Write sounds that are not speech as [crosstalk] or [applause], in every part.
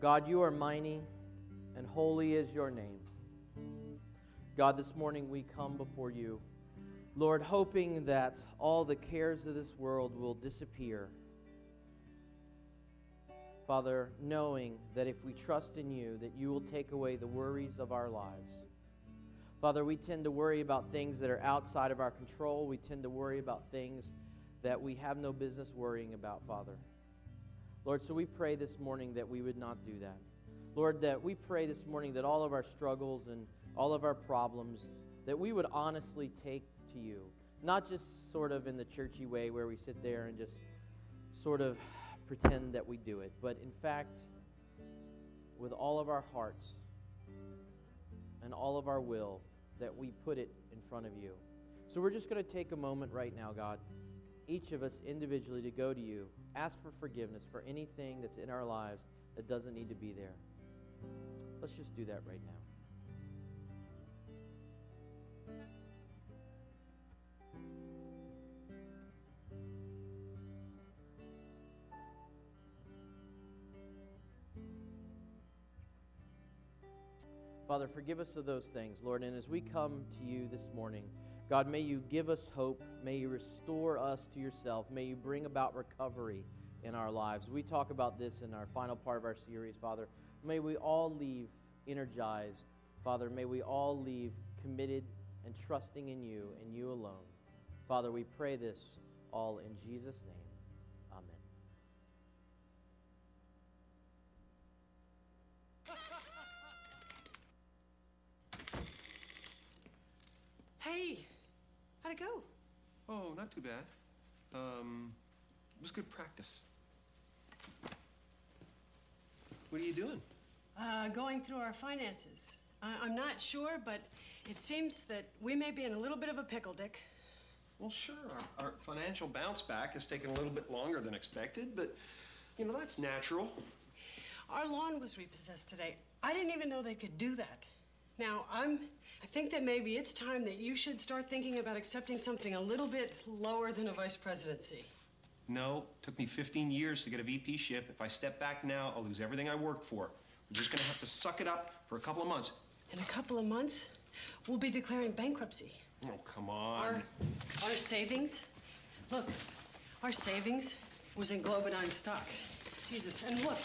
God, you are mighty, and holy is your name. God, this morning we come before you, Lord, hoping that all the cares of this world will disappear. Father, knowing that if we trust in you, that you will take away the worries of our lives. Father, we tend to worry about things that are outside of our control. We tend to worry about things that we have no business worrying about, Father. Lord, so we pray this morning that we would not do that. Lord, that we pray this morning that all of our struggles and all of our problems, that we would honestly take to you. Not just sort of in the churchy way where we sit there and just sort of pretend that we do it, but in fact, with all of our hearts and all of our will, that we put it in front of you. So we're just going to take a moment right now, God, each of us individually to go to you, ask for forgiveness for anything that's in our lives that doesn't need to be there. Let's just do that right now. Father, forgive us of those things, Lord. And as we come to you this morning, God, may you give us hope. May you restore us to yourself. May you bring about recovery in our lives. We talk about this in our final part of our series, Father. May we all leave energized. Father, may we all leave committed and trusting in you and you alone. Father, we pray this all in Jesus' name. Hey, how'd it go? Oh, not too bad. Um, it was good practice. What are you doing? Uh, going through our finances. I- I'm not sure, but it seems that we may be in a little bit of a pickle, Dick. Well, sure. Our, our financial bounce back has taken a little bit longer than expected, but, you know, that's natural. Our lawn was repossessed today. I didn't even know they could do that. Now, I'm I think that maybe it's time that you should start thinking about accepting something a little bit lower than a vice presidency. No, took me 15 years to get a VP ship. If I step back now, I'll lose everything I worked for. We're just gonna have to suck it up for a couple of months. In a couple of months, we'll be declaring bankruptcy. Oh, come on. Our, our savings, look, our savings was in Globodyne stock. Jesus, and look,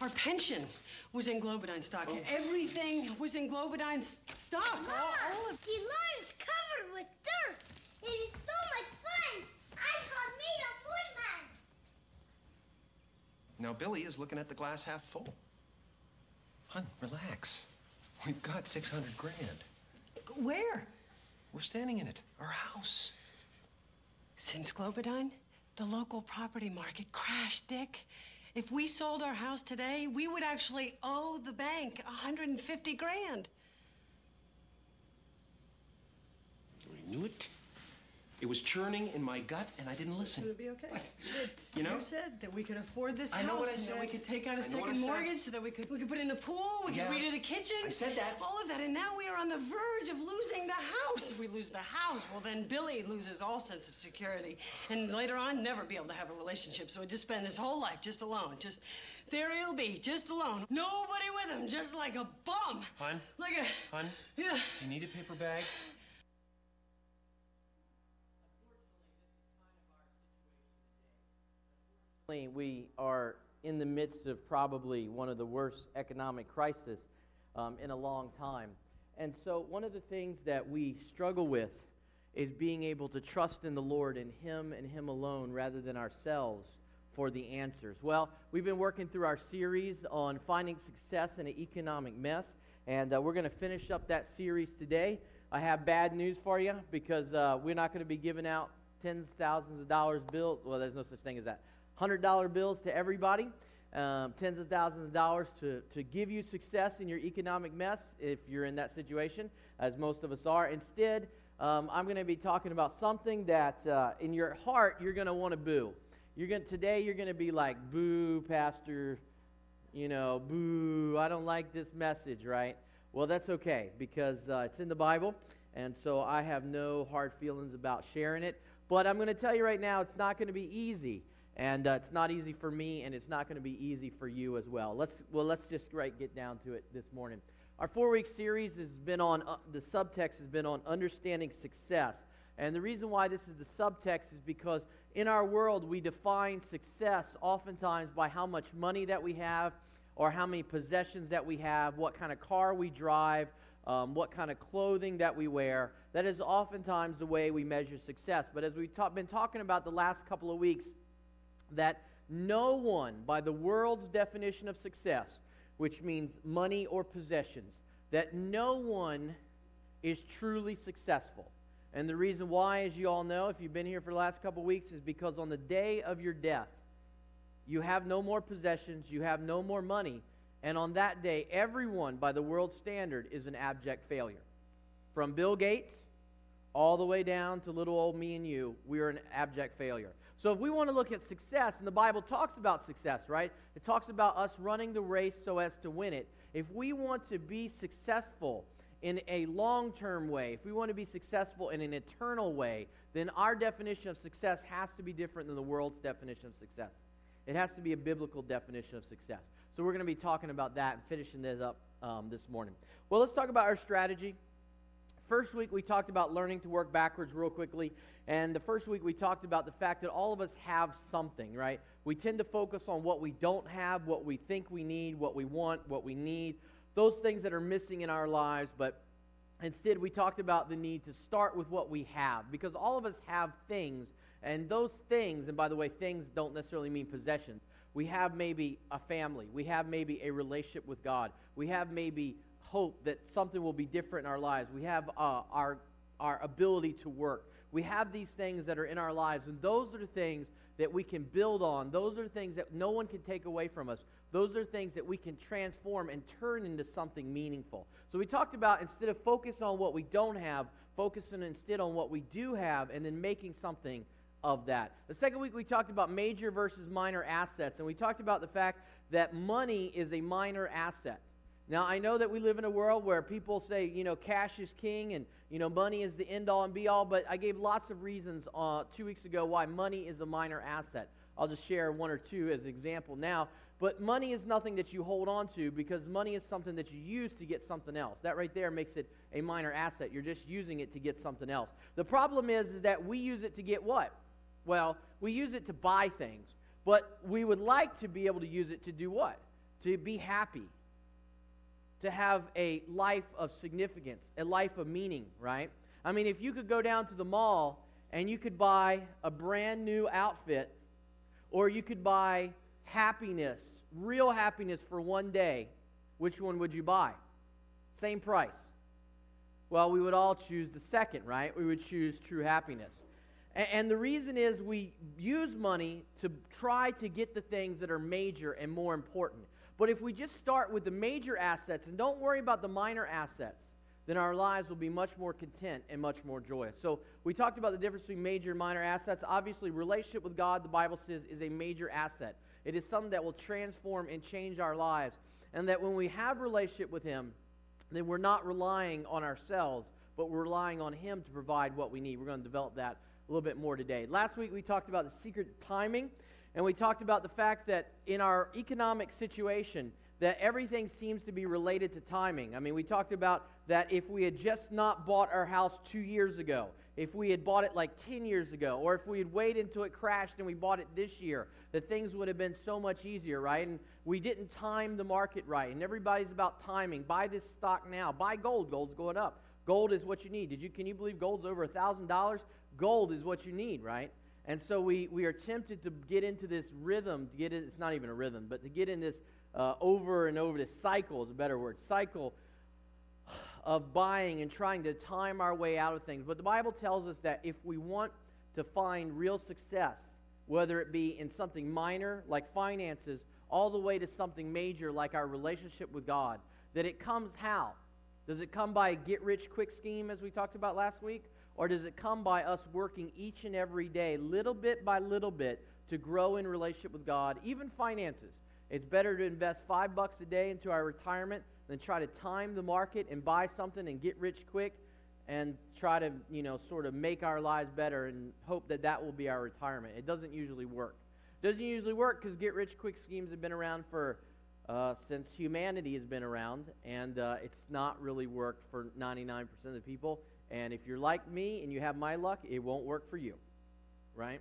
our pension was in Globodyne stock. Oh. Everything was in Globodyne stock. Mom, all, of... the lawn is covered with dirt. It is so much fun. I have made a woodman. Now Billy is looking at the glass half full. Hun, relax. We've got 600 grand. Where? We're standing in it. Our house. Since Globodyne, the local property market crashed, Dick. If we sold our house today, we would actually owe the bank 150 grand. I knew it. It was churning in my gut, and I didn't listen. It'll be okay. What? You know, you said that we could afford this I house, know what I and said. that we could take out a I I second mortgage, so that we could we could put in the pool, we Yeah. could redo the kitchen. I said that. All of that, and now we are on the verge of losing the house. If we lose the house, well, then Billy loses all sense of security, and later on, never be able to have a relationship. So he'd just spend his whole life just alone. Just there he'll be, just alone, nobody with him, just like a bum. Hun? Like a. Hun? Yeah. You need a paper bag? We are in the midst of probably one of the worst economic crises um, in a long time. And so, one of the things that we struggle with is being able to trust in the Lord and Him and Him alone rather than ourselves for the answers. Well, we've been working through our series on finding success in an economic mess, and uh, we're going to finish up that series today. I have bad news for you because uh, we're not going to be giving out tens of thousands of dollars bills. Well, there's no such thing as that. $100 bills to everybody, um, tens of thousands of dollars to, to give you success in your economic mess if you're in that situation, as most of us are. Instead, um, I'm going to be talking about something that uh, in your heart you're going to want to boo. You're going today you're going to be like, "Boo, pastor." You know, boo, I don't like this message, right? Well, that's okay because uh, it's in the Bible, and so I have no hard feelings about sharing it. But I'm going to tell you right now, it's not going to be easy. And uh, it's not easy for me, and it's not going to be easy for you as well. Let's, well, let's just right get down to it this morning. Our four week series has been on, uh, the subtext has been on understanding success. And the reason why this is the subtext is because in our world, we define success oftentimes by how much money that we have, or how many possessions that we have, what kind of car we drive, um, what kind of clothing that we wear. That is oftentimes the way we measure success. But as we've ta- been talking about the last couple of weeks, that no one, by the world's definition of success, which means money or possessions, that no one is truly successful. And the reason why, as you all know, if you've been here for the last couple weeks, is because on the day of your death, you have no more possessions, you have no more money, and on that day, everyone, by the world standard, is an abject failure. From Bill Gates all the way down to little old me and you, we are an abject failure. So if we want to look at success, and the Bible talks about success, right? It talks about us running the race so as to win it. If we want to be successful in a long term way, if we want to be successful in an eternal way, then our definition of success has to be different than the world's definition of success. It has to be a biblical definition of success. So we're going to be talking about that and finishing this up um, this morning. Well, let's talk about our strategy. First week, we talked about learning to work backwards real quickly. And the first week, we talked about the fact that all of us have something, right? We tend to focus on what we don't have, what we think we need, what we want, what we need, those things that are missing in our lives. But instead, we talked about the need to start with what we have because all of us have things. And those things, and by the way, things don't necessarily mean possessions. We have maybe a family. We have maybe a relationship with God. We have maybe hope that something will be different in our lives. We have uh, our, our ability to work. We have these things that are in our lives, and those are the things that we can build on. Those are things that no one can take away from us. Those are things that we can transform and turn into something meaningful. So we talked about instead of focus on what we don't have, focusing instead on what we do have, and then making something of that. The second week we talked about major versus minor assets, and we talked about the fact that money is a minor asset. Now, I know that we live in a world where people say, you know, cash is king and, you know, money is the end all and be all, but I gave lots of reasons uh, two weeks ago why money is a minor asset. I'll just share one or two as an example now. But money is nothing that you hold on to because money is something that you use to get something else. That right there makes it a minor asset. You're just using it to get something else. The problem is, is that we use it to get what? Well, we use it to buy things. But we would like to be able to use it to do what? To be happy, to have a life of significance, a life of meaning, right? I mean, if you could go down to the mall and you could buy a brand new outfit, or you could buy happiness, real happiness for one day, which one would you buy? Same price. Well, we would all choose the second, right? We would choose true happiness. And, and the reason is we use money to try to get the things that are major and more important. But if we just start with the major assets and don't worry about the minor assets, then our lives will be much more content and much more joyous. So we talked about the difference between major and minor assets. Obviously, relationship with God, the Bible says, is a major asset. It is something that will transform and change our lives. And that when we have relationship with Him, then we're not relying on ourselves, but we're relying on Him to provide what we need. We're going to develop that a little bit more today. Last week we talked about the secret timing. And we talked about the fact that in our economic situation, that everything seems to be related to timing. I mean, we talked about that if we had just not bought our house two years ago, if we had bought it like 10 years ago, or if we had waited until it crashed and we bought it this year, that things would have been so much easier, right? And we didn't time the market right. And everybody's about timing. Buy this stock now. Buy gold. Gold's going up. Gold is what you need. Did you, can you believe gold's over a $1,000? Gold is what you need, right? And so we, we are tempted to get into this rhythm, to get in, it's not even a rhythm, but to get in this uh, over and over, this cycle is a better word, cycle of buying and trying to time our way out of things. But the Bible tells us that if we want to find real success, whether it be in something minor like finances, all the way to something major like our relationship with God, that it comes how? Does it come by a get rich quick scheme as we talked about last week? Or does it come by us working each and every day, little bit by little bit, to grow in relationship with God, even finances? It's better to invest five bucks a day into our retirement than try to time the market and buy something and get rich quick and try to, you know, sort of make our lives better and hope that that will be our retirement. It doesn't usually work. It Doesn't usually work because get rich quick schemes have been around for uh, since humanity has been around, and uh, it's not really worked for 99% of the people. And if you're like me and you have my luck, it won't work for you, right?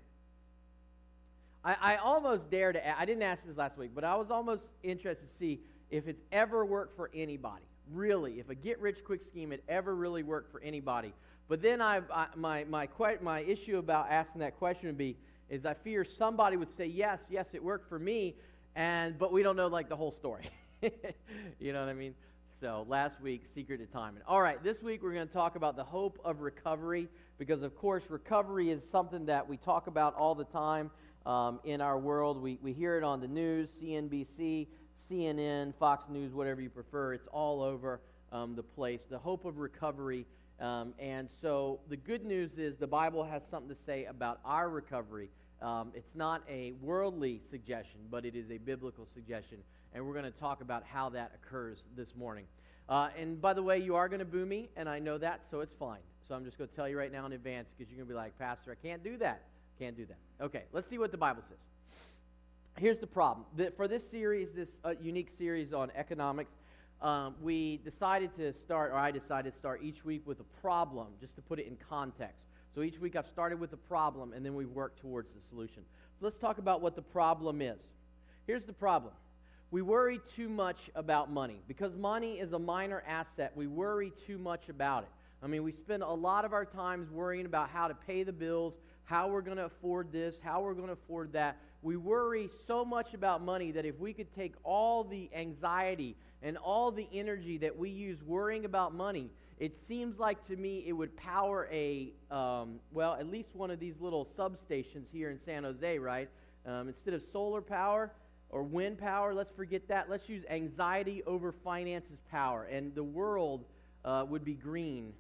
I, I almost dare to, I didn't ask this last week, but I was almost interested to see if it's ever worked for anybody. Really, if a get rich quick scheme had ever really worked for anybody. But then I, I my, my, my issue about asking that question would be is I fear somebody would say, yes, yes, it worked for me, and but we don't know like the whole story. [laughs] you know what I mean? So last week, secret to timing. All right, this week we're going to talk about the hope of recovery because, of course, recovery is something that we talk about all the time um, in our world. We, we hear it on the news, CNBC, CNN, Fox News, whatever you prefer. It's all over um, the place. The hope of recovery. Um, and so the good news is the Bible has something to say about our recovery. Um, it's not a worldly suggestion, but it is a biblical suggestion. And we're going to talk about how that occurs this morning. Uh, and by the way, you are going to boo me, and I know that, so it's fine. So I'm just going to tell you right now in advance because you're going to be like, Pastor, I can't do that. Can't do that. Okay, let's see what the Bible says. Here's the problem. The, for this series, this uh, unique series on economics, um, we decided to start, or I decided to start each week with a problem, just to put it in context. So each week I've started with a problem, and then we've worked towards the solution. So let's talk about what the problem is. Here's the problem we worry too much about money. Because money is a minor asset, we worry too much about it. I mean, we spend a lot of our times worrying about how to pay the bills, how we're going to afford this, how we're going to afford that. We worry so much about money that if we could take all the anxiety and all the energy that we use worrying about money it seems like to me it would power a, um, well, at least one of these little substations here in San Jose, right? Um, instead of solar power or wind power, let's forget that. Let's use anxiety over finances power. And the world uh, would be green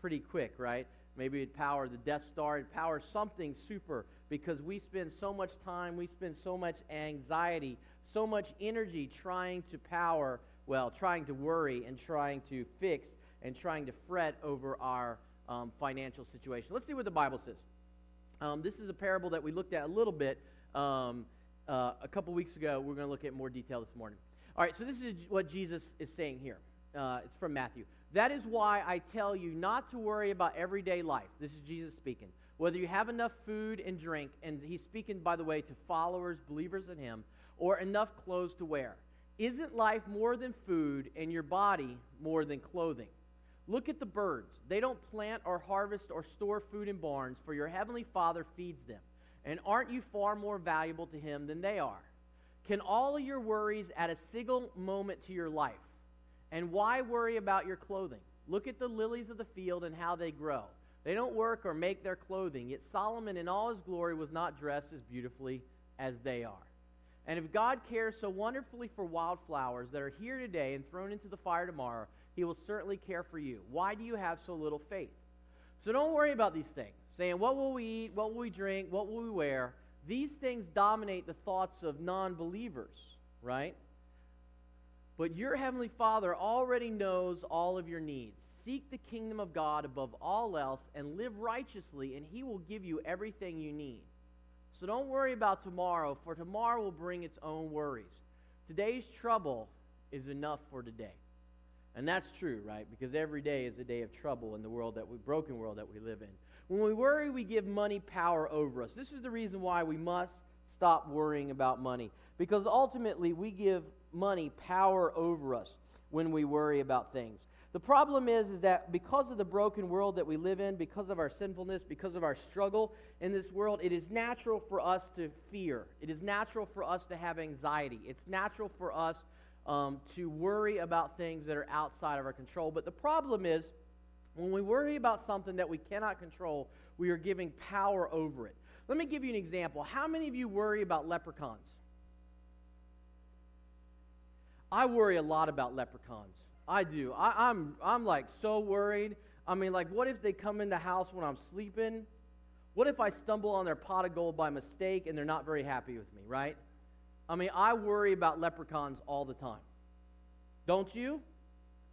pretty quick, right? Maybe it'd power the Death Star, it'd power something super because we spend so much time, we spend so much anxiety, so much energy trying to power, well, trying to worry and trying to fix and trying to fret over our um, financial situation. Let's see what the Bible says. Um, this is a parable that we looked at a little bit um, uh, a couple weeks ago. We're going to look at more detail this morning. All right, so this is what Jesus is saying here. Uh, it's from Matthew. That is why I tell you not to worry about everyday life. This is Jesus speaking. Whether you have enough food and drink, and he's speaking, by the way, to followers, believers in him, or enough clothes to wear. Isn't life more than food and your body more than clothing? Look at the birds. They don't plant or harvest or store food in barns, for your heavenly Father feeds them. And aren't you far more valuable to Him than they are? Can all of your worries add a single moment to your life? And why worry about your clothing? Look at the lilies of the field and how they grow. They don't work or make their clothing, yet Solomon in all his glory was not dressed as beautifully as they are. And if God cares so wonderfully for wildflowers that are here today and thrown into the fire tomorrow, he will certainly care for you. Why do you have so little faith? So don't worry about these things, saying, What will we eat? What will we drink? What will we wear? These things dominate the thoughts of non believers, right? But your Heavenly Father already knows all of your needs. Seek the kingdom of God above all else and live righteously, and He will give you everything you need. So don't worry about tomorrow, for tomorrow will bring its own worries. Today's trouble is enough for today. And that's true, right? Because every day is a day of trouble in the world that we broken world that we live in. When we worry, we give money power over us. This is the reason why we must stop worrying about money. Because ultimately we give money power over us when we worry about things. The problem is, is that because of the broken world that we live in, because of our sinfulness, because of our struggle in this world, it is natural for us to fear. It is natural for us to have anxiety. It's natural for us um, to worry about things that are outside of our control. But the problem is, when we worry about something that we cannot control, we are giving power over it. Let me give you an example. How many of you worry about leprechauns? I worry a lot about leprechauns. I do. I, I'm, I'm like so worried. I mean, like, what if they come in the house when I'm sleeping? What if I stumble on their pot of gold by mistake and they're not very happy with me, right? I mean, I worry about leprechauns all the time. Don't you?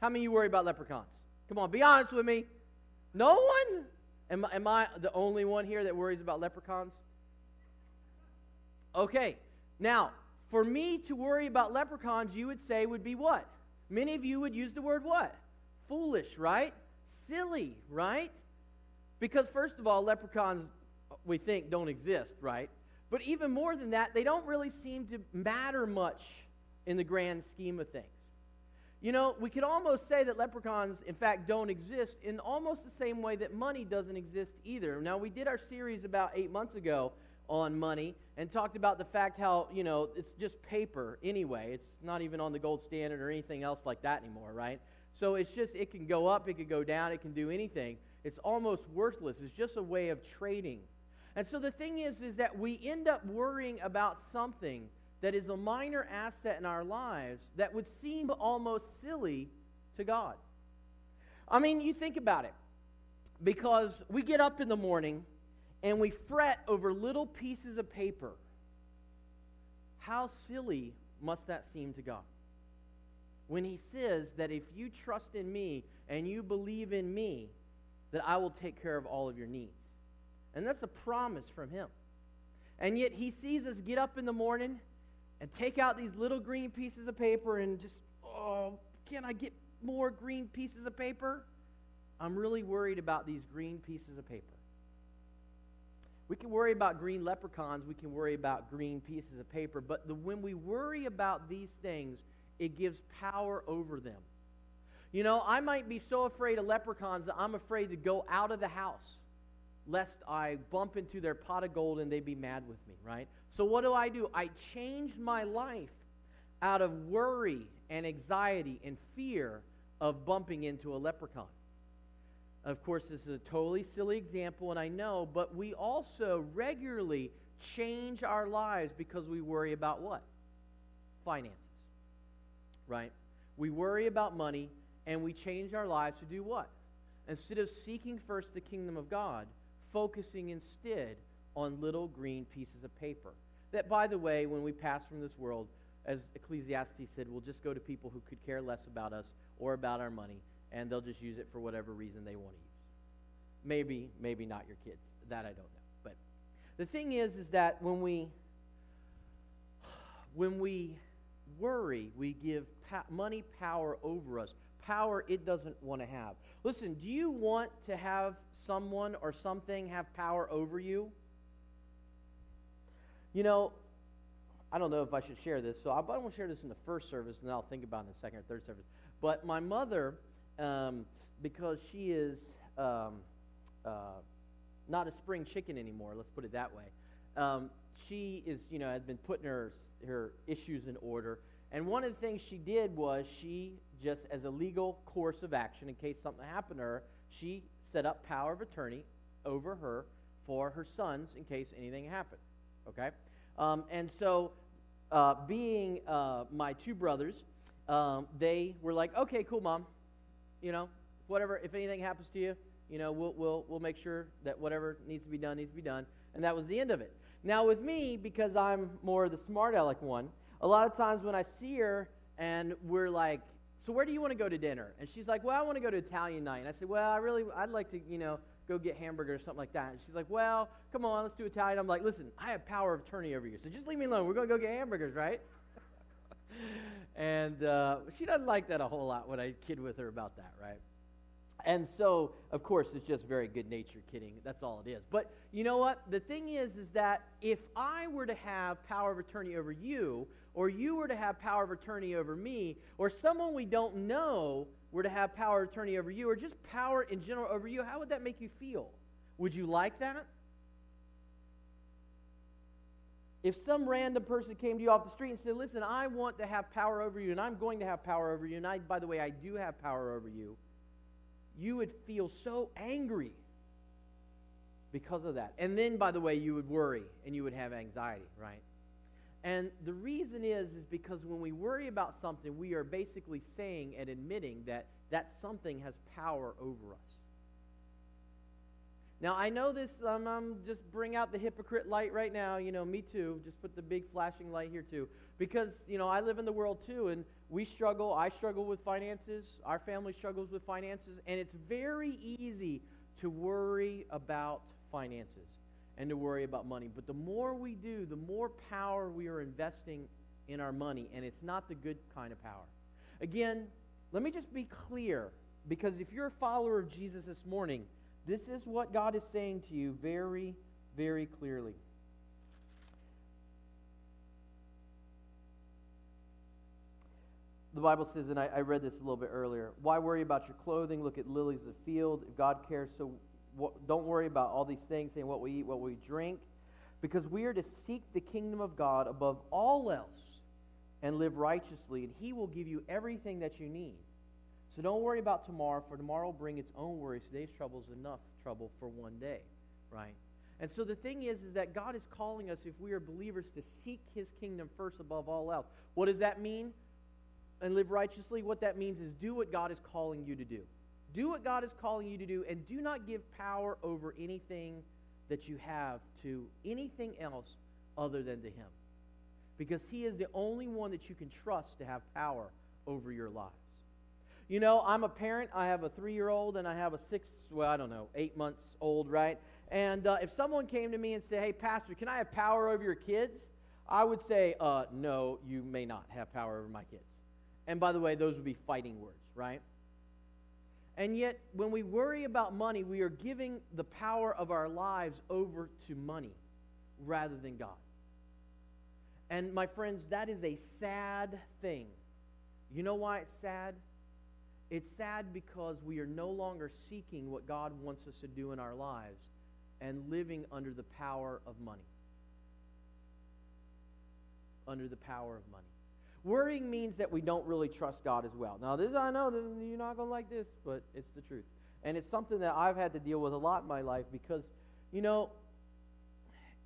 How many of you worry about leprechauns? Come on, be honest with me. No one? Am, am I the only one here that worries about leprechauns? Okay, now, for me to worry about leprechauns, you would say would be what? Many of you would use the word what? Foolish, right? Silly, right? Because, first of all, leprechauns, we think, don't exist, right? But even more than that, they don't really seem to matter much in the grand scheme of things. You know, we could almost say that leprechauns, in fact, don't exist in almost the same way that money doesn't exist either. Now, we did our series about eight months ago on money and talked about the fact how, you know, it's just paper anyway. It's not even on the gold standard or anything else like that anymore, right? So it's just, it can go up, it can go down, it can do anything. It's almost worthless. It's just a way of trading. And so the thing is, is that we end up worrying about something that is a minor asset in our lives that would seem almost silly to God. I mean, you think about it. Because we get up in the morning and we fret over little pieces of paper. How silly must that seem to God? When He says that if you trust in me and you believe in me, that I will take care of all of your needs. And that's a promise from Him. And yet He sees us get up in the morning and take out these little green pieces of paper and just, oh, can I get more green pieces of paper? I'm really worried about these green pieces of paper. We can worry about green leprechauns, we can worry about green pieces of paper, but the, when we worry about these things, it gives power over them. You know, I might be so afraid of leprechauns that I'm afraid to go out of the house lest I bump into their pot of gold and they be mad with me, right? So what do I do? I change my life out of worry and anxiety and fear of bumping into a leprechaun. Of course, this is a totally silly example, and I know, but we also regularly change our lives because we worry about what? Finances. Right? We worry about money, and we change our lives to do what? Instead of seeking first the kingdom of God, focusing instead on little green pieces of paper. That, by the way, when we pass from this world, as Ecclesiastes said, we'll just go to people who could care less about us or about our money and they'll just use it for whatever reason they want to use. Maybe, maybe not your kids. That I don't know. But the thing is, is that when we [sighs] when we worry, we give pa- money power over us. Power it doesn't want to have. Listen, do you want to have someone or something have power over you? You know, I don't know if I should share this, so I, I won't share this in the first service, and then I'll think about it in the second or third service. But my mother um, because she is um, uh, not a spring chicken anymore. Let's put it that way. Um, she is, you know, had been putting her her issues in order, and one of the things she did was she just, as a legal course of action, in case something happened to her, she set up power of attorney over her for her sons in case anything happened. Okay, um, and so uh, being uh, my two brothers, um, they were like, "Okay, cool, mom you know, whatever, if anything happens to you, you know, we'll, we'll, we'll make sure that whatever needs to be done needs to be done. And that was the end of it. Now, with me, because I'm more the smart aleck one, a lot of times when I see her and we're like, so where do you want to go to dinner? And she's like, well, I want to go to Italian night. And I said, well, I really, I'd like to, you know, go get hamburger or something like that. And she's like, well, come on, let's do Italian. I'm like, listen, I have power of attorney over you, so just leave me alone. We're going to go get hamburgers, right? [laughs] and uh, she doesn't like that a whole lot when I kid with her about that, right? And so, of course, it's just very good natured kidding. That's all it is. But you know what? The thing is, is that if I were to have power of attorney over you, or you were to have power of attorney over me, or someone we don't know were to have power of attorney over you, or just power in general over you, how would that make you feel? Would you like that? If some random person came to you off the street and said, Listen, I want to have power over you, and I'm going to have power over you, and I, by the way, I do have power over you, you would feel so angry because of that. And then, by the way, you would worry and you would have anxiety, right? And the reason is, is because when we worry about something, we are basically saying and admitting that that something has power over us. Now, I know this, um, I'm just bring out the hypocrite light right now. You know, me too. Just put the big flashing light here too. Because, you know, I live in the world too, and we struggle. I struggle with finances. Our family struggles with finances. And it's very easy to worry about finances. and to worry about money. But the more we do, the more power we are investing in our money, and it's not the good kind of power. Again, let me just be clear, because if you're a follower of Jesus this morning, this is what God is saying to you very, very clearly. The Bible says, and I, I, read this a little bit earlier why worry about your clothing? Look at lilies of the field. If God cares, so what, don't worry about all these things, saying what we eat, what we drink, because we are to seek the kingdom of God above all else and live righteously, and He will give you everything that you need. So don't worry about tomorrow, for tomorrow will bring its own worries. Today's trouble is enough trouble for one day, right? And so the thing is, is that God is calling us, if we are believers, to seek His kingdom first above all else. What does that mean? and live righteously, what that means is do what God is calling you to do. Do what God is calling you to do, and do not give power over anything that you have to anything else other than to Him. Because He is the only one that you can trust to have power over your lives. You know, I'm a parent. I have a three year old and I have a six, well, I don't know, eight months old, right? And uh, if someone came to me and said, hey, Pastor, can I have power over your kids? I would say, uh, no, you may not have power over my kids. And by the way, those would be fighting words, right? And yet, when we worry about money, we are giving the power of our lives over to money rather than God. And my friends, that is a sad thing. You know why it's sad? It's sad because we are no longer seeking what God wants us to do in our lives and living under the power of money. Under the power of money. Worrying means that we don't really trust God as well. Now, this I know this, you're not going to like this, but it's the truth. And it's something that I've had to deal with a lot in my life because, you know,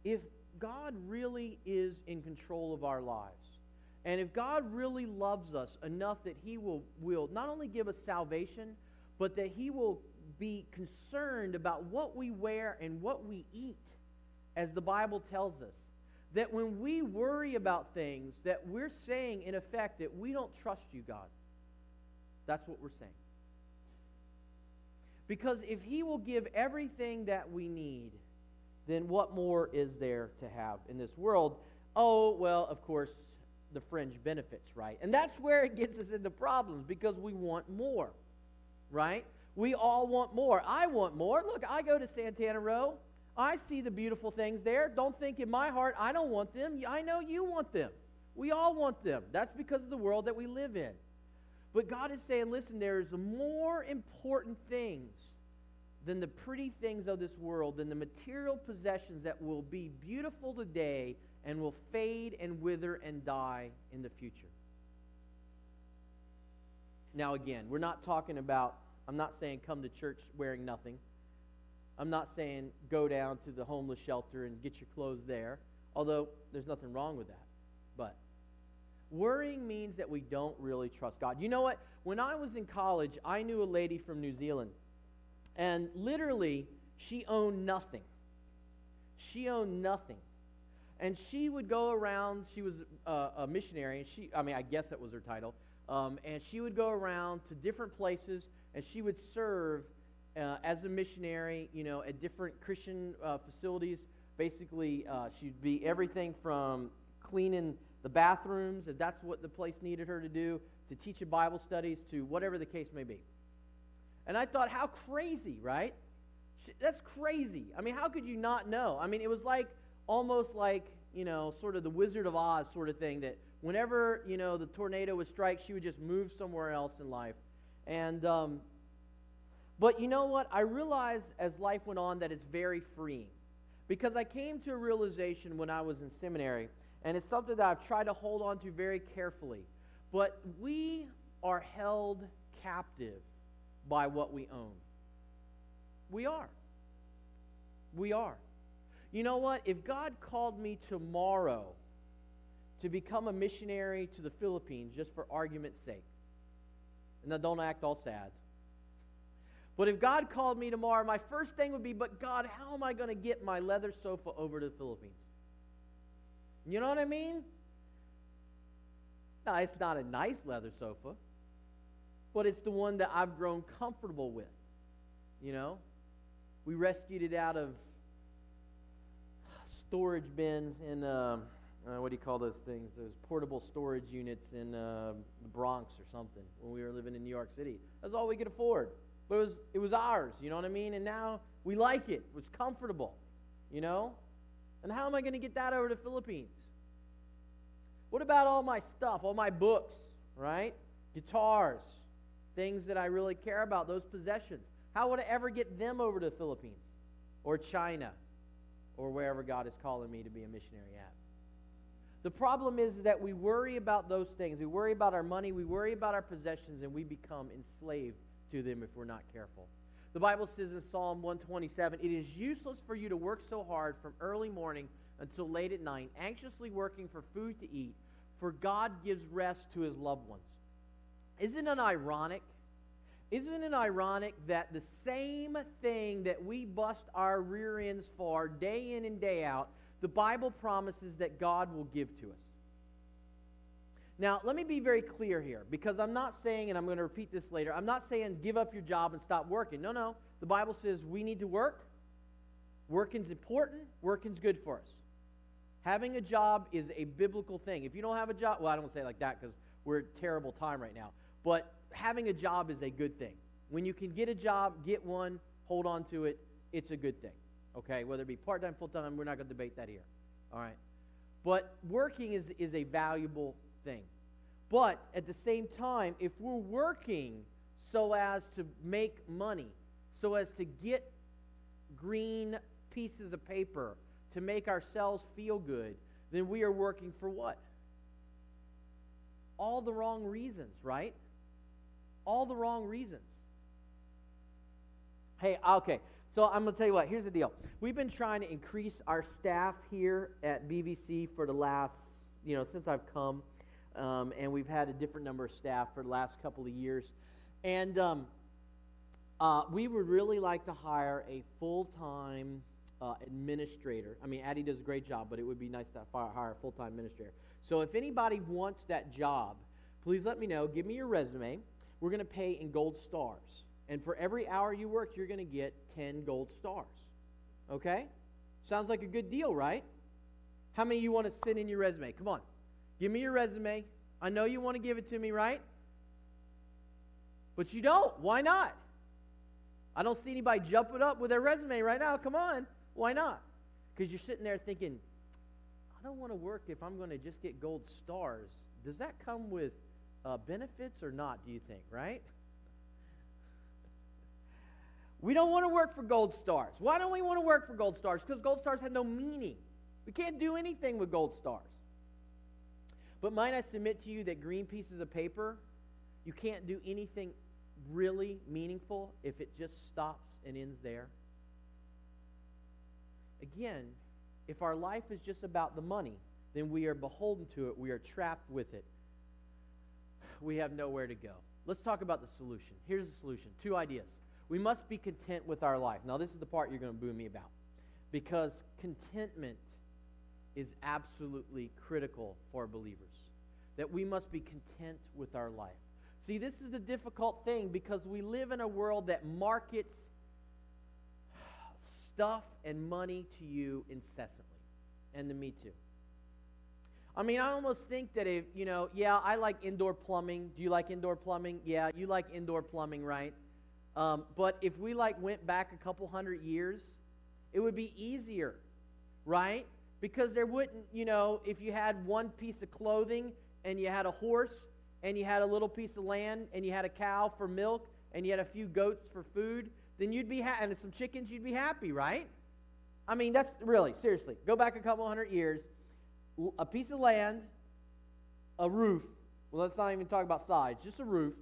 if God really is in control of our lives, and if God really loves us enough that He will, will not only give us salvation, but that He will be concerned about what we wear and what we eat, as the Bible tells us, that when we worry about things, that we're saying, in effect, that we don't trust you, God. That's what we're saying. Because if He will give everything that we need, then what more is there to have in this world? Oh, well, of course, the fringe benefits, right? And that's where it gets us into problems because we want more, right? We all want more. I want more. Look, I go to Santana Row. I see the beautiful things there. Don't think in my heart, I don't want them. I know you want them. We all want them. That's because of the world that we live in. But God is saying, listen, there is more important things than the pretty things of this world, than the material possessions that will be beautiful today and will fade and wither and die in the future. Now, again, we're not talking about, I'm not saying come to church wearing nothing. I'm not saying go down to the homeless shelter and get your clothes there, although there's nothing wrong with that. But worrying means that we don't really trust God. You know what? When I was in college, I knew a lady from New Zealand, and literally, she owned nothing. She owned nothing. And she would go around, she was a, a missionary, and she, I mean, I guess that was her title. Um, and she would go around to different places and she would serve uh, as a missionary, you know, at different Christian uh, facilities. Basically, uh, she'd be everything from cleaning the bathrooms, if that's what the place needed her to do, to teaching Bible studies, to whatever the case may be. And I thought, how crazy, right? That's crazy. I mean, how could you not know? I mean, it was like almost like, you know, sort of the Wizard of Oz sort of thing that whenever, you know, the tornado would strike, she would just move somewhere else in life. And um, but you know what? I realized as life went on that it's very freeing. Because I came to a realization when I was in seminary, and it's something that I've tried to hold on to very carefully. But we are held captive by what we own. We are. We are. You know what? If God called me tomorrow to become a missionary to the Philippines, just for argument's sake, and now don't act all sad. But if God called me tomorrow, my first thing would be, but God, how am I going to get my leather sofa over to the Philippines? You know what I mean? Now, it's not a nice leather sofa, but it's the one that I've grown comfortable with. You know? We rescued it out of storage bins in, uh, uh, what do you call those things? Those portable storage units in uh, the Bronx or something when we were living in New York City. That's all we could afford. But it was, it was ours, you know what I mean? And now we like it. It's comfortable, you know? And how am I going to get that over to the Philippines? What about all my stuff, all my books, right? Guitars, things that I really care about, those possessions. How would I ever get them over to the Philippines or China or wherever God is calling me to be a missionary at? The problem is that we worry about those things. We worry about our money, we worry about our possessions, and we become enslaved to them if we're not careful. The Bible says in Psalm 127 It is useless for you to work so hard from early morning until late at night, anxiously working for food to eat, for God gives rest to his loved ones. Isn't it ironic? Isn't it ironic that the same thing that we bust our rear ends for day in and day out, the Bible promises that God will give to us? Now, let me be very clear here because I'm not saying, and I'm going to repeat this later, I'm not saying give up your job and stop working. No, no. The Bible says we need to work. Working's important, working's good for us. Having a job is a biblical thing. If you don't have a job, well, I don't say like that because we're at a terrible time right now. But having a job is a good thing. When you can get a job, get one, hold on to it, it's a good thing. Okay? Whether it be part time, full time, we're not going to debate that here. All right? But working is, is a valuable thing. But at the same time, if we're working so as to make money, so as to get green pieces of paper, to make ourselves feel good, then we are working for what? All the wrong reasons, right? All the wrong reasons. Hey, okay. So I'm going to tell you what. Here's the deal. We've been trying to increase our staff here at BVC for the last, you know, since I've come, um, and we've had a different number of staff for the last couple of years, and um, uh, we would really like to hire a full-time uh, administrator. I mean, Addie does a great job, but it would be nice to hire a full-time administrator. So if anybody wants that job, please let me know. Give me your resume. We're going to pay in gold stars. And for every hour you work, you're going to get 10 gold stars. Okay? Sounds like a good deal, right? How many of you want to send in your resume? Come on. Give me your resume. I know you want to give it to me, right? But you don't. Why not? I don't see anybody jumping up with their resume right now. Come on. Why not? Because you're sitting there thinking, I don't want to work if I'm going to just get gold stars. Does that come with uh, benefits or not, do you think, right? We don't want to work for gold stars. Why don't we want to work for gold stars? Because gold stars have no meaning. We can't do anything with gold stars. But might I submit to you that green pieces of paper, you can't do anything really meaningful if it just stops and ends there? Again, if our life is just about the money, then we are beholden to it. We are trapped with it. We have nowhere to go. Let's talk about the solution. Here's the solution two ideas. We must be content with our life. Now, this is the part you're going to boo me about. Because contentment is absolutely critical for believers. That we must be content with our life. See, this is the difficult thing because we live in a world that markets stuff and money to you incessantly. And to me too. I mean, I almost think that if, you know, yeah, I like indoor plumbing. Do you like indoor plumbing? Yeah, you like indoor plumbing, right? Um, but if we like went back a couple hundred years, it would be easier, right? Because there wouldn't, you know, if you had one piece of clothing and you had a horse and you had a little piece of land and you had a cow for milk and you had a few goats for food, then you'd be happy, and some chickens, you'd be happy, right? I mean, that's really, seriously, go back a couple hundred years, a piece of land, a roof, well, let's not even talk about size, just a roof,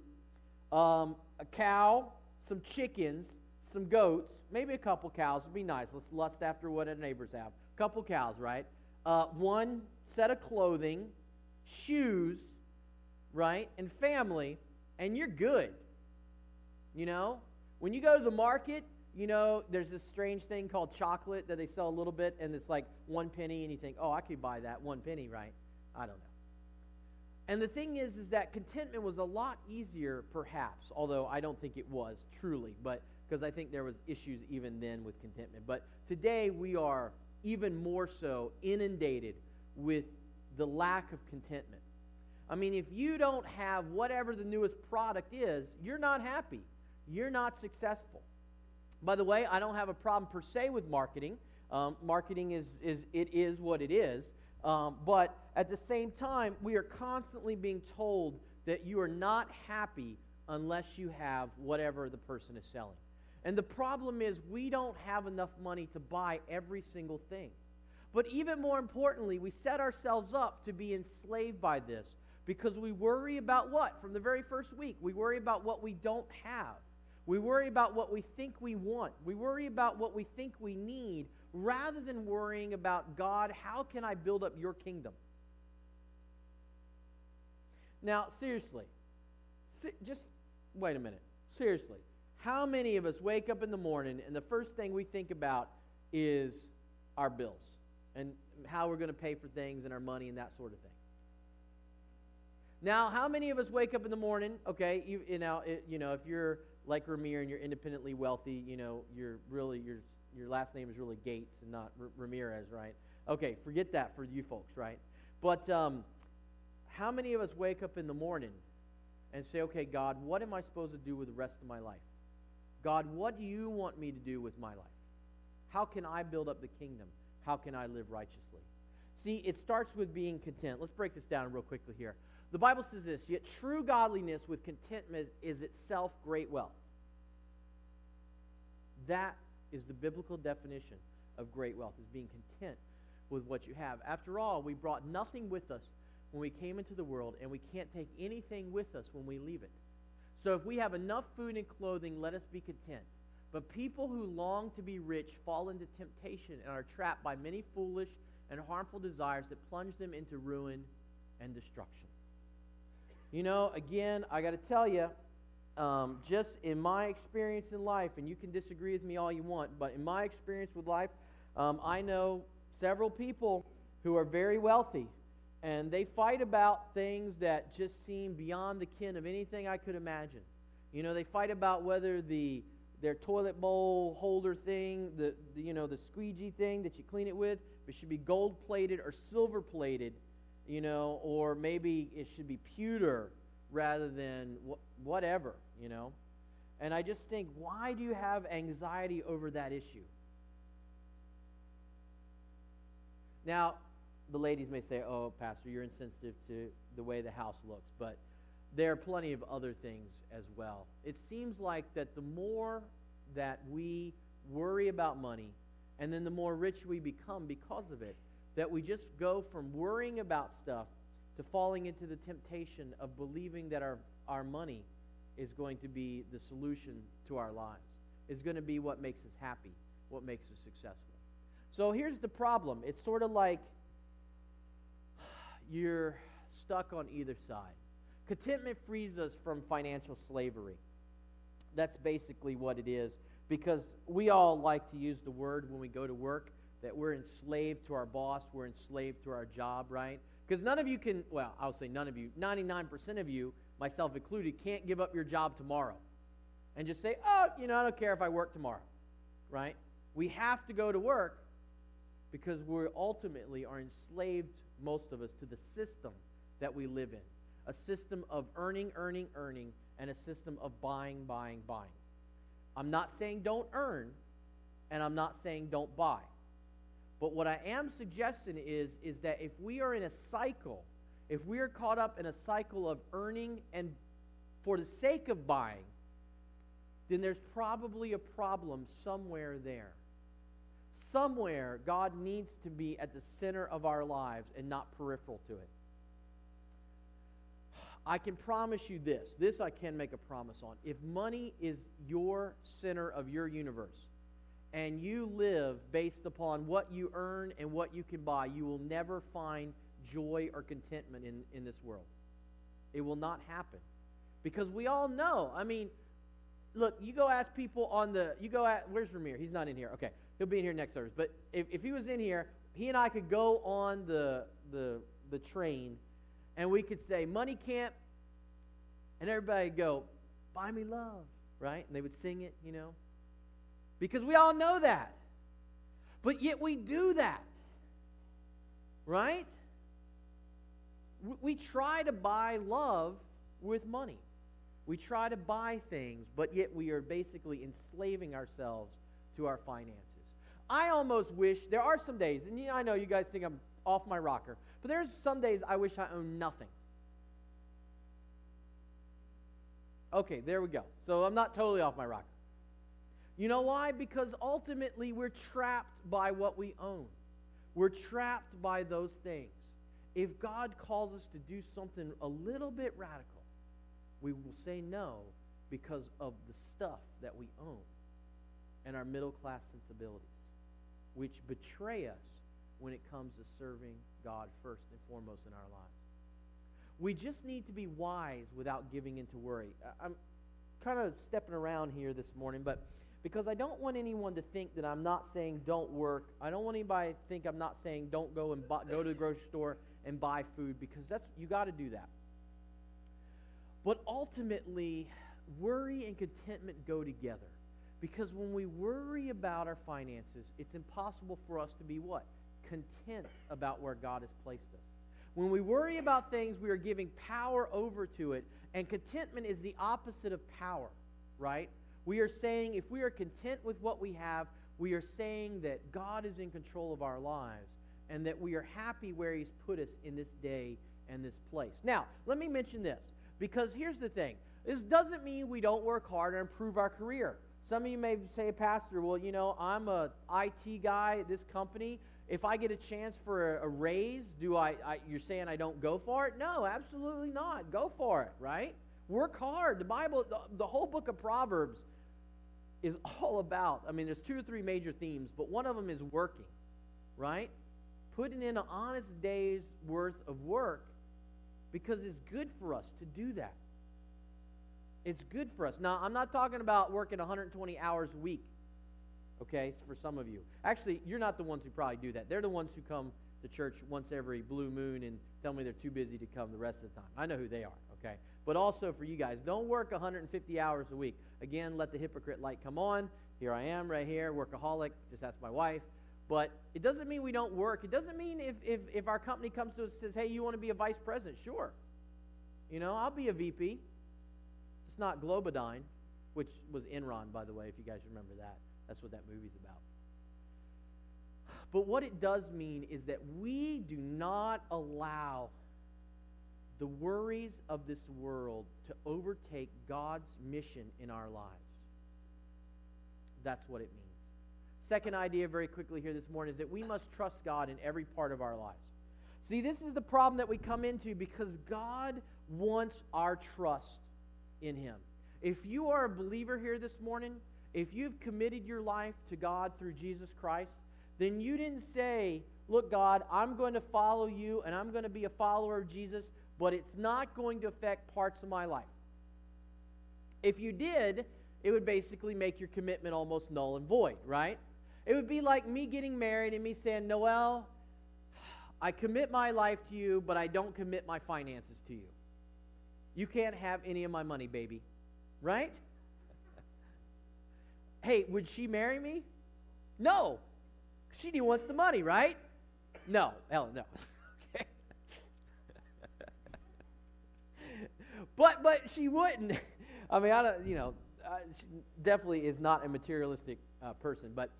um, a cow, some chickens, some goats, maybe a couple cows would be nice. Let's lust after what our neighbors have. A couple cows, right? Uh, one set of clothing, shoes, right? And family, and you're good. You know? When you go to the market, you know, there's this strange thing called chocolate that they sell a little bit, and it's like one penny, and you think, oh, I could buy that one penny, right? I don't know. And the thing is, is that contentment was a lot easier, perhaps, although I don't think it was truly, but because I think there was issues even then with contentment. But today we are even more so inundated with the lack of contentment. I mean, if you don't have whatever the newest product is, you're not happy. You're not successful. By the way, I don't have a problem per se with marketing. Um, marketing is, is it is what it is. Um, but at the same time, we are constantly being told that you are not happy unless you have whatever the person is selling. And the problem is, we don't have enough money to buy every single thing. But even more importantly, we set ourselves up to be enslaved by this because we worry about what? From the very first week, we worry about what we don't have. We worry about what we think we want. We worry about what we think we need rather than worrying about God, how can I build up your kingdom? Now, seriously, just wait a minute. Seriously, how many of us wake up in the morning and the first thing we think about is our bills and how we're going to pay for things and our money and that sort of thing? Now, how many of us wake up in the morning? Okay, you, you know, it, you know, if you're like Ramir and you're independently wealthy, you know, you're really your your last name is really Gates and not R- Ramirez, right? Okay, forget that for you folks, right? But um, how many of us wake up in the morning and say, okay, God, what am I supposed to do with the rest of my life? God, what do you want me to do with my life? How can I build up the kingdom? How can I live righteously? See, it starts with being content. Let's break this down real quickly here. The Bible says this Yet true godliness with contentment is itself great wealth. That is the biblical definition of great wealth, is being content with what you have. After all, we brought nothing with us when we came into the world, and we can't take anything with us when we leave it. So if we have enough food and clothing, let us be content. But people who long to be rich fall into temptation and are trapped by many foolish and harmful desires that plunge them into ruin and destruction. You know, again, I got to tell you, um, just in my experience in life, and you can disagree with me all you want, but in my experience with life, um, I know several people who are very wealthy, and they fight about things that just seem beyond the kin of anything I could imagine. You know, they fight about whether the their toilet bowl holder thing, the, the you know the squeegee thing that you clean it with, it should be gold plated or silver plated you know, or maybe it should be pewter rather than wh- whatever, you know. And I just think, why do you have anxiety over that issue? Now, the ladies may say, oh, Pastor, you're insensitive to the way the house looks, but there are plenty of other things as well. It seems like that the more that we worry about money, and then the more rich we become because of it, that we just go from worrying about stuff to falling into the temptation of believing that our, our money is going to be the solution to our lives, is going to be what makes us happy, what makes us successful. So here's the problem it's sort of like you're stuck on either side. Contentment frees us from financial slavery. That's basically what it is because we all like to use the word when we go to work that we're enslaved to our boss, we're enslaved to our job, right? Because none of you can, well, I'll say none of you, 99% of you, myself included, can't give up your job tomorrow and just say, oh, you know, I don't care if I work tomorrow, right? We have to go to work because we ultimately are enslaved, most of us, to the system that we live in a system of earning, earning, earning, and a system of buying, buying, buying. I'm not saying don't earn, and I'm not saying don't buy. But what I am suggesting is, is that if we are in a cycle, if we are caught up in a cycle of earning and for the sake of buying, then there's probably a problem somewhere there. Somewhere, God needs to be at the center of our lives and not peripheral to it. I can promise you this. This I can make a promise on. If money is your center of your universe, and you live based upon what you earn and what you can buy, you will never find joy or contentment in, in this world. It will not happen. Because we all know. I mean, look, you go ask people on the, you go at, where's Ramir? He's not in here. Okay, he'll be in here next service. But if, if he was in here, he and I could go on the, the, the train and we could say, money can't, and everybody go, buy me love, right? And they would sing it, you know. Because we all know that. But yet we do that. Right? We try to buy love with money. We try to buy things, but yet we are basically enslaving ourselves to our finances. I almost wish there are some days, and I know you guys think I'm off my rocker, but there's some days I wish I owned nothing. Okay, there we go. So I'm not totally off my rocker. You know why? Because ultimately we're trapped by what we own. We're trapped by those things. If God calls us to do something a little bit radical, we will say no because of the stuff that we own and our middle class sensibilities, which betray us when it comes to serving God first and foremost in our lives. We just need to be wise without giving into worry. I'm kind of stepping around here this morning, but because I don't want anyone to think that I'm not saying don't work. I don't want anybody to think I'm not saying don't go and buy, go to the grocery store and buy food because that's you got to do that. But ultimately, worry and contentment go together. Because when we worry about our finances, it's impossible for us to be what? Content about where God has placed us. When we worry about things, we are giving power over to it. And contentment is the opposite of power, right? We are saying if we are content with what we have, we are saying that God is in control of our lives and that we are happy where He's put us in this day and this place. Now, let me mention this because here's the thing this doesn't mean we don't work hard and improve our career. Some of you may say, Pastor, well, you know, I'm a IT guy at this company if I get a chance for a, a raise, do I, I, You're saying I don't go for it? No, absolutely not. Go for it, right? Work hard. The Bible, the, the whole book of Proverbs is all about. I mean, there's two or three major themes, but one of them is working, right? Putting in an honest day's worth of work because it's good for us to do that. It's good for us. Now, I'm not talking about working 120 hours a week okay, for some of you. Actually, you're not the ones who probably do that. They're the ones who come to church once every blue moon and tell me they're too busy to come the rest of the time. I know who they are, okay? But also for you guys, don't work 150 hours a week. Again, let the hypocrite light come on. Here I am right here, workaholic. Just ask my wife. But it doesn't mean we don't work. It doesn't mean if, if, if our company comes to us and says, hey, you want to be a vice president? Sure. You know, I'll be a VP. It's not Globodyne, which was Enron, by the way, if you guys remember that. That's what that movie's about. But what it does mean is that we do not allow the worries of this world to overtake God's mission in our lives. That's what it means. Second idea, very quickly here this morning, is that we must trust God in every part of our lives. See, this is the problem that we come into because God wants our trust in Him. If you are a believer here this morning, if you've committed your life to God through Jesus Christ, then you didn't say, Look, God, I'm going to follow you and I'm going to be a follower of Jesus, but it's not going to affect parts of my life. If you did, it would basically make your commitment almost null and void, right? It would be like me getting married and me saying, Noel, I commit my life to you, but I don't commit my finances to you. You can't have any of my money, baby. Right? [laughs] hey, would she marry me? No. She wants the money, right? No. Hell no. [laughs] okay. But but she wouldn't. [laughs] I mean, I don't, you know, she definitely is not a materialistic uh, person, but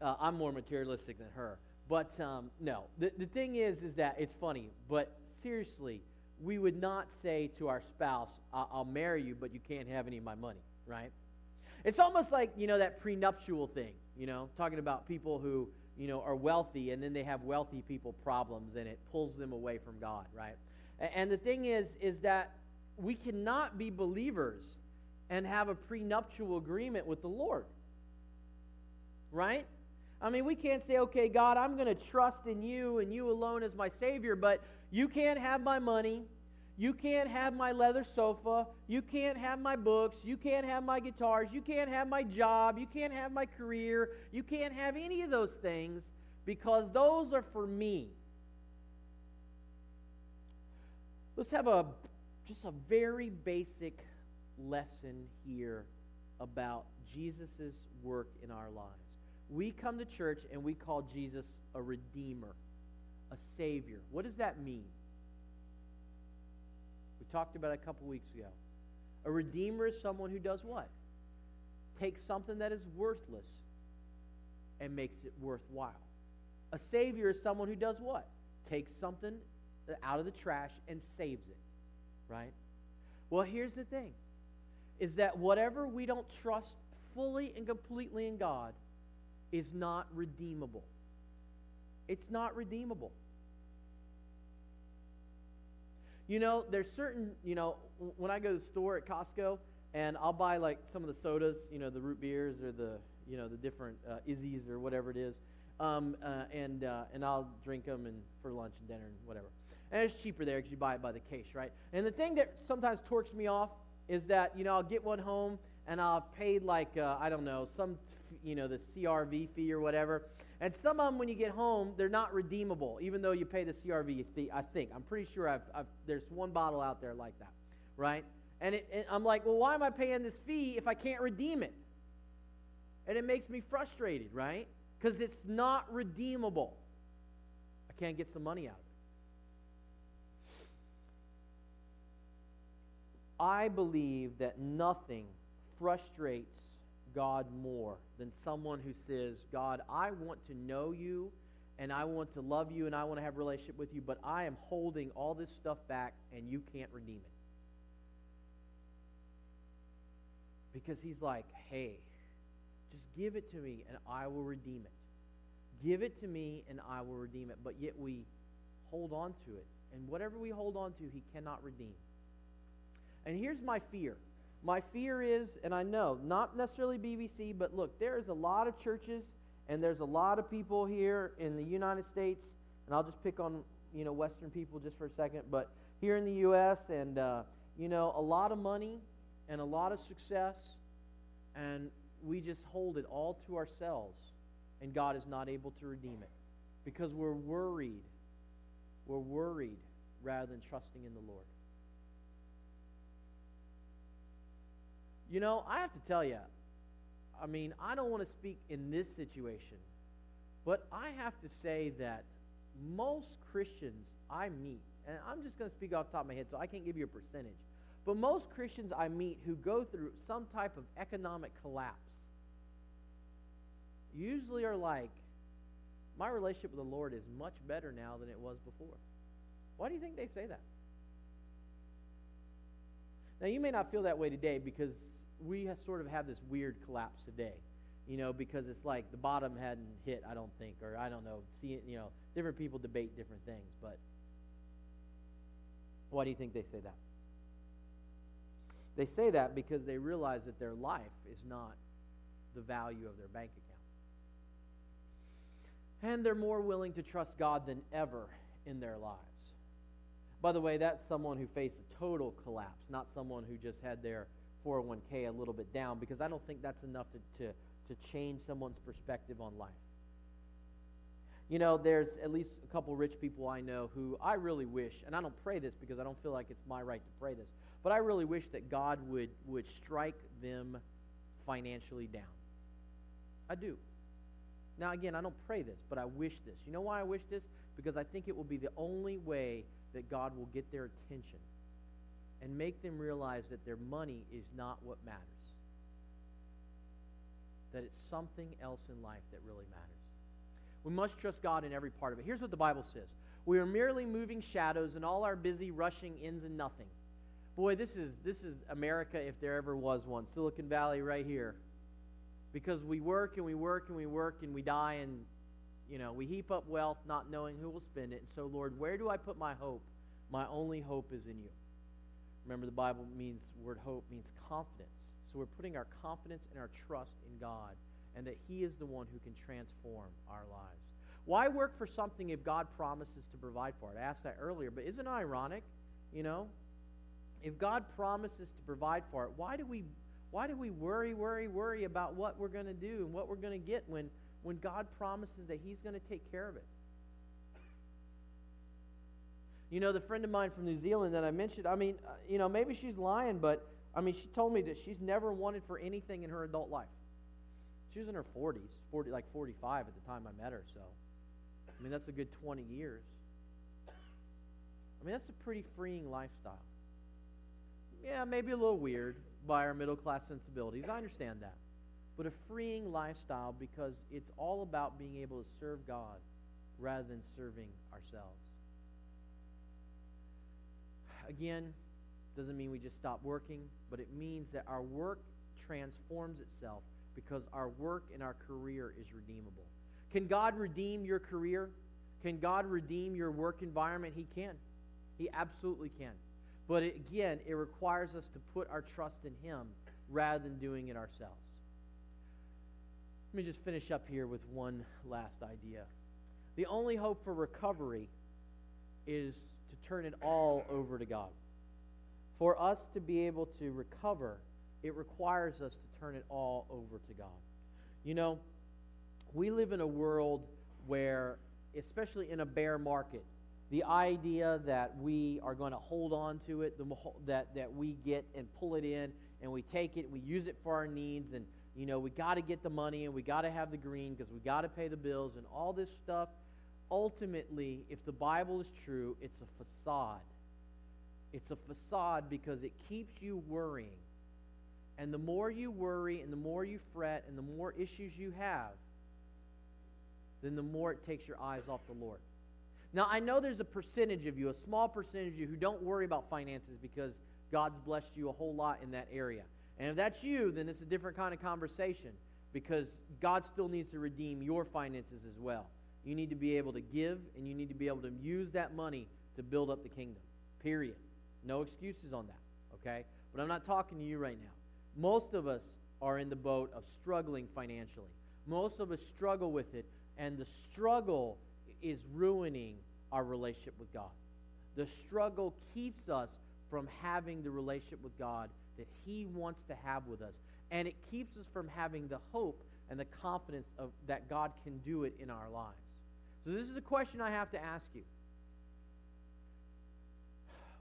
uh, I'm more materialistic than her. But um, no, the, the thing is, is that it's funny, but seriously, we would not say to our spouse, I'll marry you, but you can't have any of my money, right? It's almost like, you know, that prenuptial thing, you know, talking about people who, you know, are wealthy and then they have wealthy people problems and it pulls them away from God, right? And the thing is, is that we cannot be believers and have a prenuptial agreement with the Lord, right? I mean, we can't say, okay, God, I'm going to trust in you and you alone as my Savior, but you can't have my money. You can't have my leather sofa. You can't have my books. You can't have my guitars. You can't have my job. You can't have my career. You can't have any of those things because those are for me. Let's have a just a very basic lesson here about Jesus' work in our lives. we come to church and we call Jesus a redeemer, a savior. What does that mean? We talked about it a couple weeks ago. A redeemer is someone who does what? Takes something that is worthless and makes it worthwhile. A savior is someone who does what? Takes something out of the trash and saves it. Right? Well, here's the thing is that whatever we don't trust fully and completely in God is not redeemable. It's not redeemable. You know, there's certain, you know, when I go to the store at Costco and I'll buy like some of the sodas, you know, the root beers or the, you know, the different uh, Izze's or whatever it is, um, uh, and uh, and I'll drink them and for lunch and dinner and whatever. And it's cheaper there because you buy it by the case, right? And the thing that sometimes torques me off is that you know I'll get one home and I'll pay like uh, I don't know some you know the CRV fee or whatever. And some of them, when you get home, they're not redeemable, even though you pay the CRV fee. I think I'm pretty sure I've, I've there's one bottle out there like that, right? And, it, and I'm like, well, why am I paying this fee if I can't redeem it? And it makes me frustrated, right? Because it's not redeemable. I can't get some money out of it. I believe that nothing frustrates God more than someone who says, God, I want to know you and I want to love you and I want to have a relationship with you, but I am holding all this stuff back and you can't redeem it. Because he's like, hey, just give it to me and I will redeem it. Give it to me and I will redeem it. But yet we hold on to it. And whatever we hold on to, he cannot redeem. And here's my fear. My fear is, and I know, not necessarily BBC, but look, there's a lot of churches and there's a lot of people here in the United States, and I'll just pick on, you know, Western people just for a second, but here in the U.S., and, uh, you know, a lot of money and a lot of success, and we just hold it all to ourselves, and God is not able to redeem it because we're worried. We're worried rather than trusting in the Lord. You know, I have to tell you, I mean, I don't want to speak in this situation, but I have to say that most Christians I meet, and I'm just going to speak off the top of my head, so I can't give you a percentage, but most Christians I meet who go through some type of economic collapse usually are like, my relationship with the Lord is much better now than it was before. Why do you think they say that? Now, you may not feel that way today because we sort of have this weird collapse today, you know, because it's like the bottom hadn't hit, I don't think, or I don't know. See, you know, different people debate different things, but why do you think they say that? They say that because they realize that their life is not the value of their bank account. And they're more willing to trust God than ever in their lives. By the way, that's someone who faced a total collapse, not someone who just had their 401k a little bit down because I don't think that's enough to, to, to change someone's perspective on life. You know, there's at least a couple rich people I know who I really wish, and I don't pray this because I don't feel like it's my right to pray this, but I really wish that God would, would strike them financially down. I do. Now, again, I don't pray this, but I wish this. You know why I wish this? Because I think it will be the only way that God will get their attention and make them realize that their money is not what matters. That it's something else in life that really matters. We must trust God in every part of it. Here's what the Bible says We are merely moving shadows and all our busy rushing ends in nothing. Boy, this is, this is America if there ever was one. Silicon Valley right here. Because we work and we work and we work and we die and, you know, we heap up wealth not knowing who will spend it. And so, Lord, where do I put my hope? My only hope is in you. Remember, the Bible means, word hope means confidence. So we're putting our confidence and our trust in God and that He is the one who can transform our lives. Why work for something if God promises to provide for it? I asked that earlier, but isn't it ironic? You know, if God promises to provide for it, why do we why do we worry, worry, worry about what we're going to do and what we're going to get when when God promises that He's going to take care of it? You know, the friend of mine from New Zealand that I mentioned, I mean, uh, you know, maybe she's lying, but I mean, she told me that she's never wanted for anything in her adult life. She was in her 40s, 40, like 45 at the time I met her, so. I mean, that's a good 20 years. I mean, that's a pretty freeing lifestyle. Yeah, maybe a little weird by our middle class sensibilities. I understand that. But a freeing lifestyle because it's all about being able to serve God rather than serving ourselves. Again, doesn't mean we just stop working, but it means that our work transforms itself because our work and our career is redeemable. Can God redeem your career? Can God redeem your work environment? He can. He absolutely can. But it, again, it requires us to put our trust in Him rather than doing it ourselves. Let me just finish up here with one last idea. The only hope for recovery is to turn it all over to God. For us to be able to recover, it requires us to turn it all over to God. You know, we live in a world where, especially in a bear market, the idea that we are going to hold on to it, the, that, that we get and pull it in and we take it, we use it for our needs, and you know we got to get the money and we got to have the green because we got to pay the bills and all this stuff. Ultimately, if the Bible is true, it's a facade. It's a facade because it keeps you worrying. And the more you worry and the more you fret and the more issues you have, then the more it takes your eyes off the Lord. Now, I know there's a percentage of you, a small percentage of you, who don't worry about finances because God's blessed you a whole lot in that area. And if that's you, then it's a different kind of conversation because God still needs to redeem your finances as well. You need to be able to give and you need to be able to use that money to build up the kingdom. Period. No excuses on that, okay? But I'm not talking to you right now. Most of us are in the boat of struggling financially. Most of us struggle with it, and the struggle is ruining our relationship with God. The struggle keeps us from having the relationship with God that He wants to have with us. And it keeps us from having the hope and the confidence of, that God can do it in our lives. So, this is a question I have to ask you.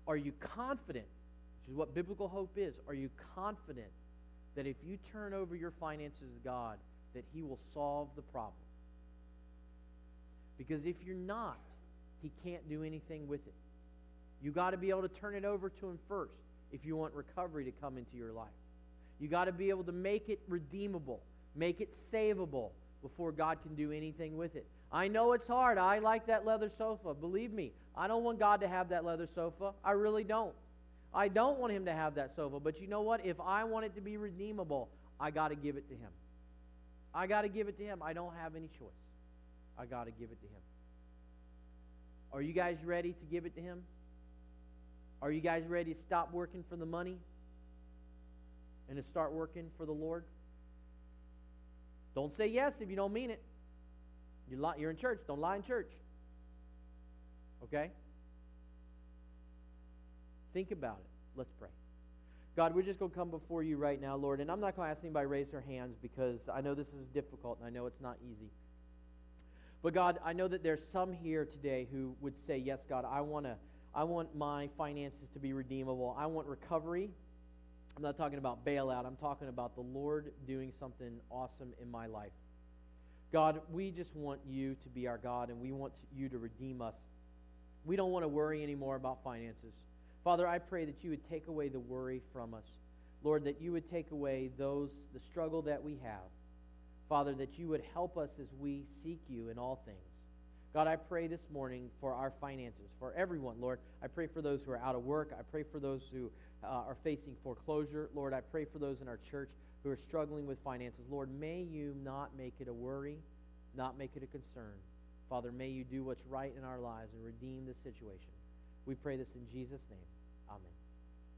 Are you confident, which is what biblical hope is, are you confident that if you turn over your finances to God, that He will solve the problem? Because if you're not, He can't do anything with it. You got to be able to turn it over to Him first if you want recovery to come into your life. You got to be able to make it redeemable, make it savable before God can do anything with it. I know it's hard. I like that leather sofa. Believe me, I don't want God to have that leather sofa. I really don't. I don't want Him to have that sofa. But you know what? If I want it to be redeemable, I got to give it to Him. I got to give it to Him. I don't have any choice. I got to give it to Him. Are you guys ready to give it to Him? Are you guys ready to stop working for the money and to start working for the Lord? Don't say yes if you don't mean it. You're in church. Don't lie in church. Okay? Think about it. Let's pray. God, we're just going to come before you right now, Lord, and I'm not going to ask anybody to raise their hands because I know this is difficult and I know it's not easy. But God, I know that there's some here today who would say, Yes, God, I want to. I want my finances to be redeemable. I want recovery. I'm not talking about bailout. I'm talking about the Lord doing something awesome in my life. God, we just want you to be our God and we want you to redeem us. We don't want to worry anymore about finances. Father, I pray that you would take away the worry from us. Lord, that you would take away those the struggle that we have. Father, that you would help us as we seek you in all things. God, I pray this morning for our finances, for everyone, Lord. I pray for those who are out of work. I pray for those who uh, are facing foreclosure. Lord, I pray for those in our church who are struggling with finances. Lord, may you not make it a worry, not make it a concern. Father, may you do what's right in our lives and redeem the situation. We pray this in Jesus' name. Amen.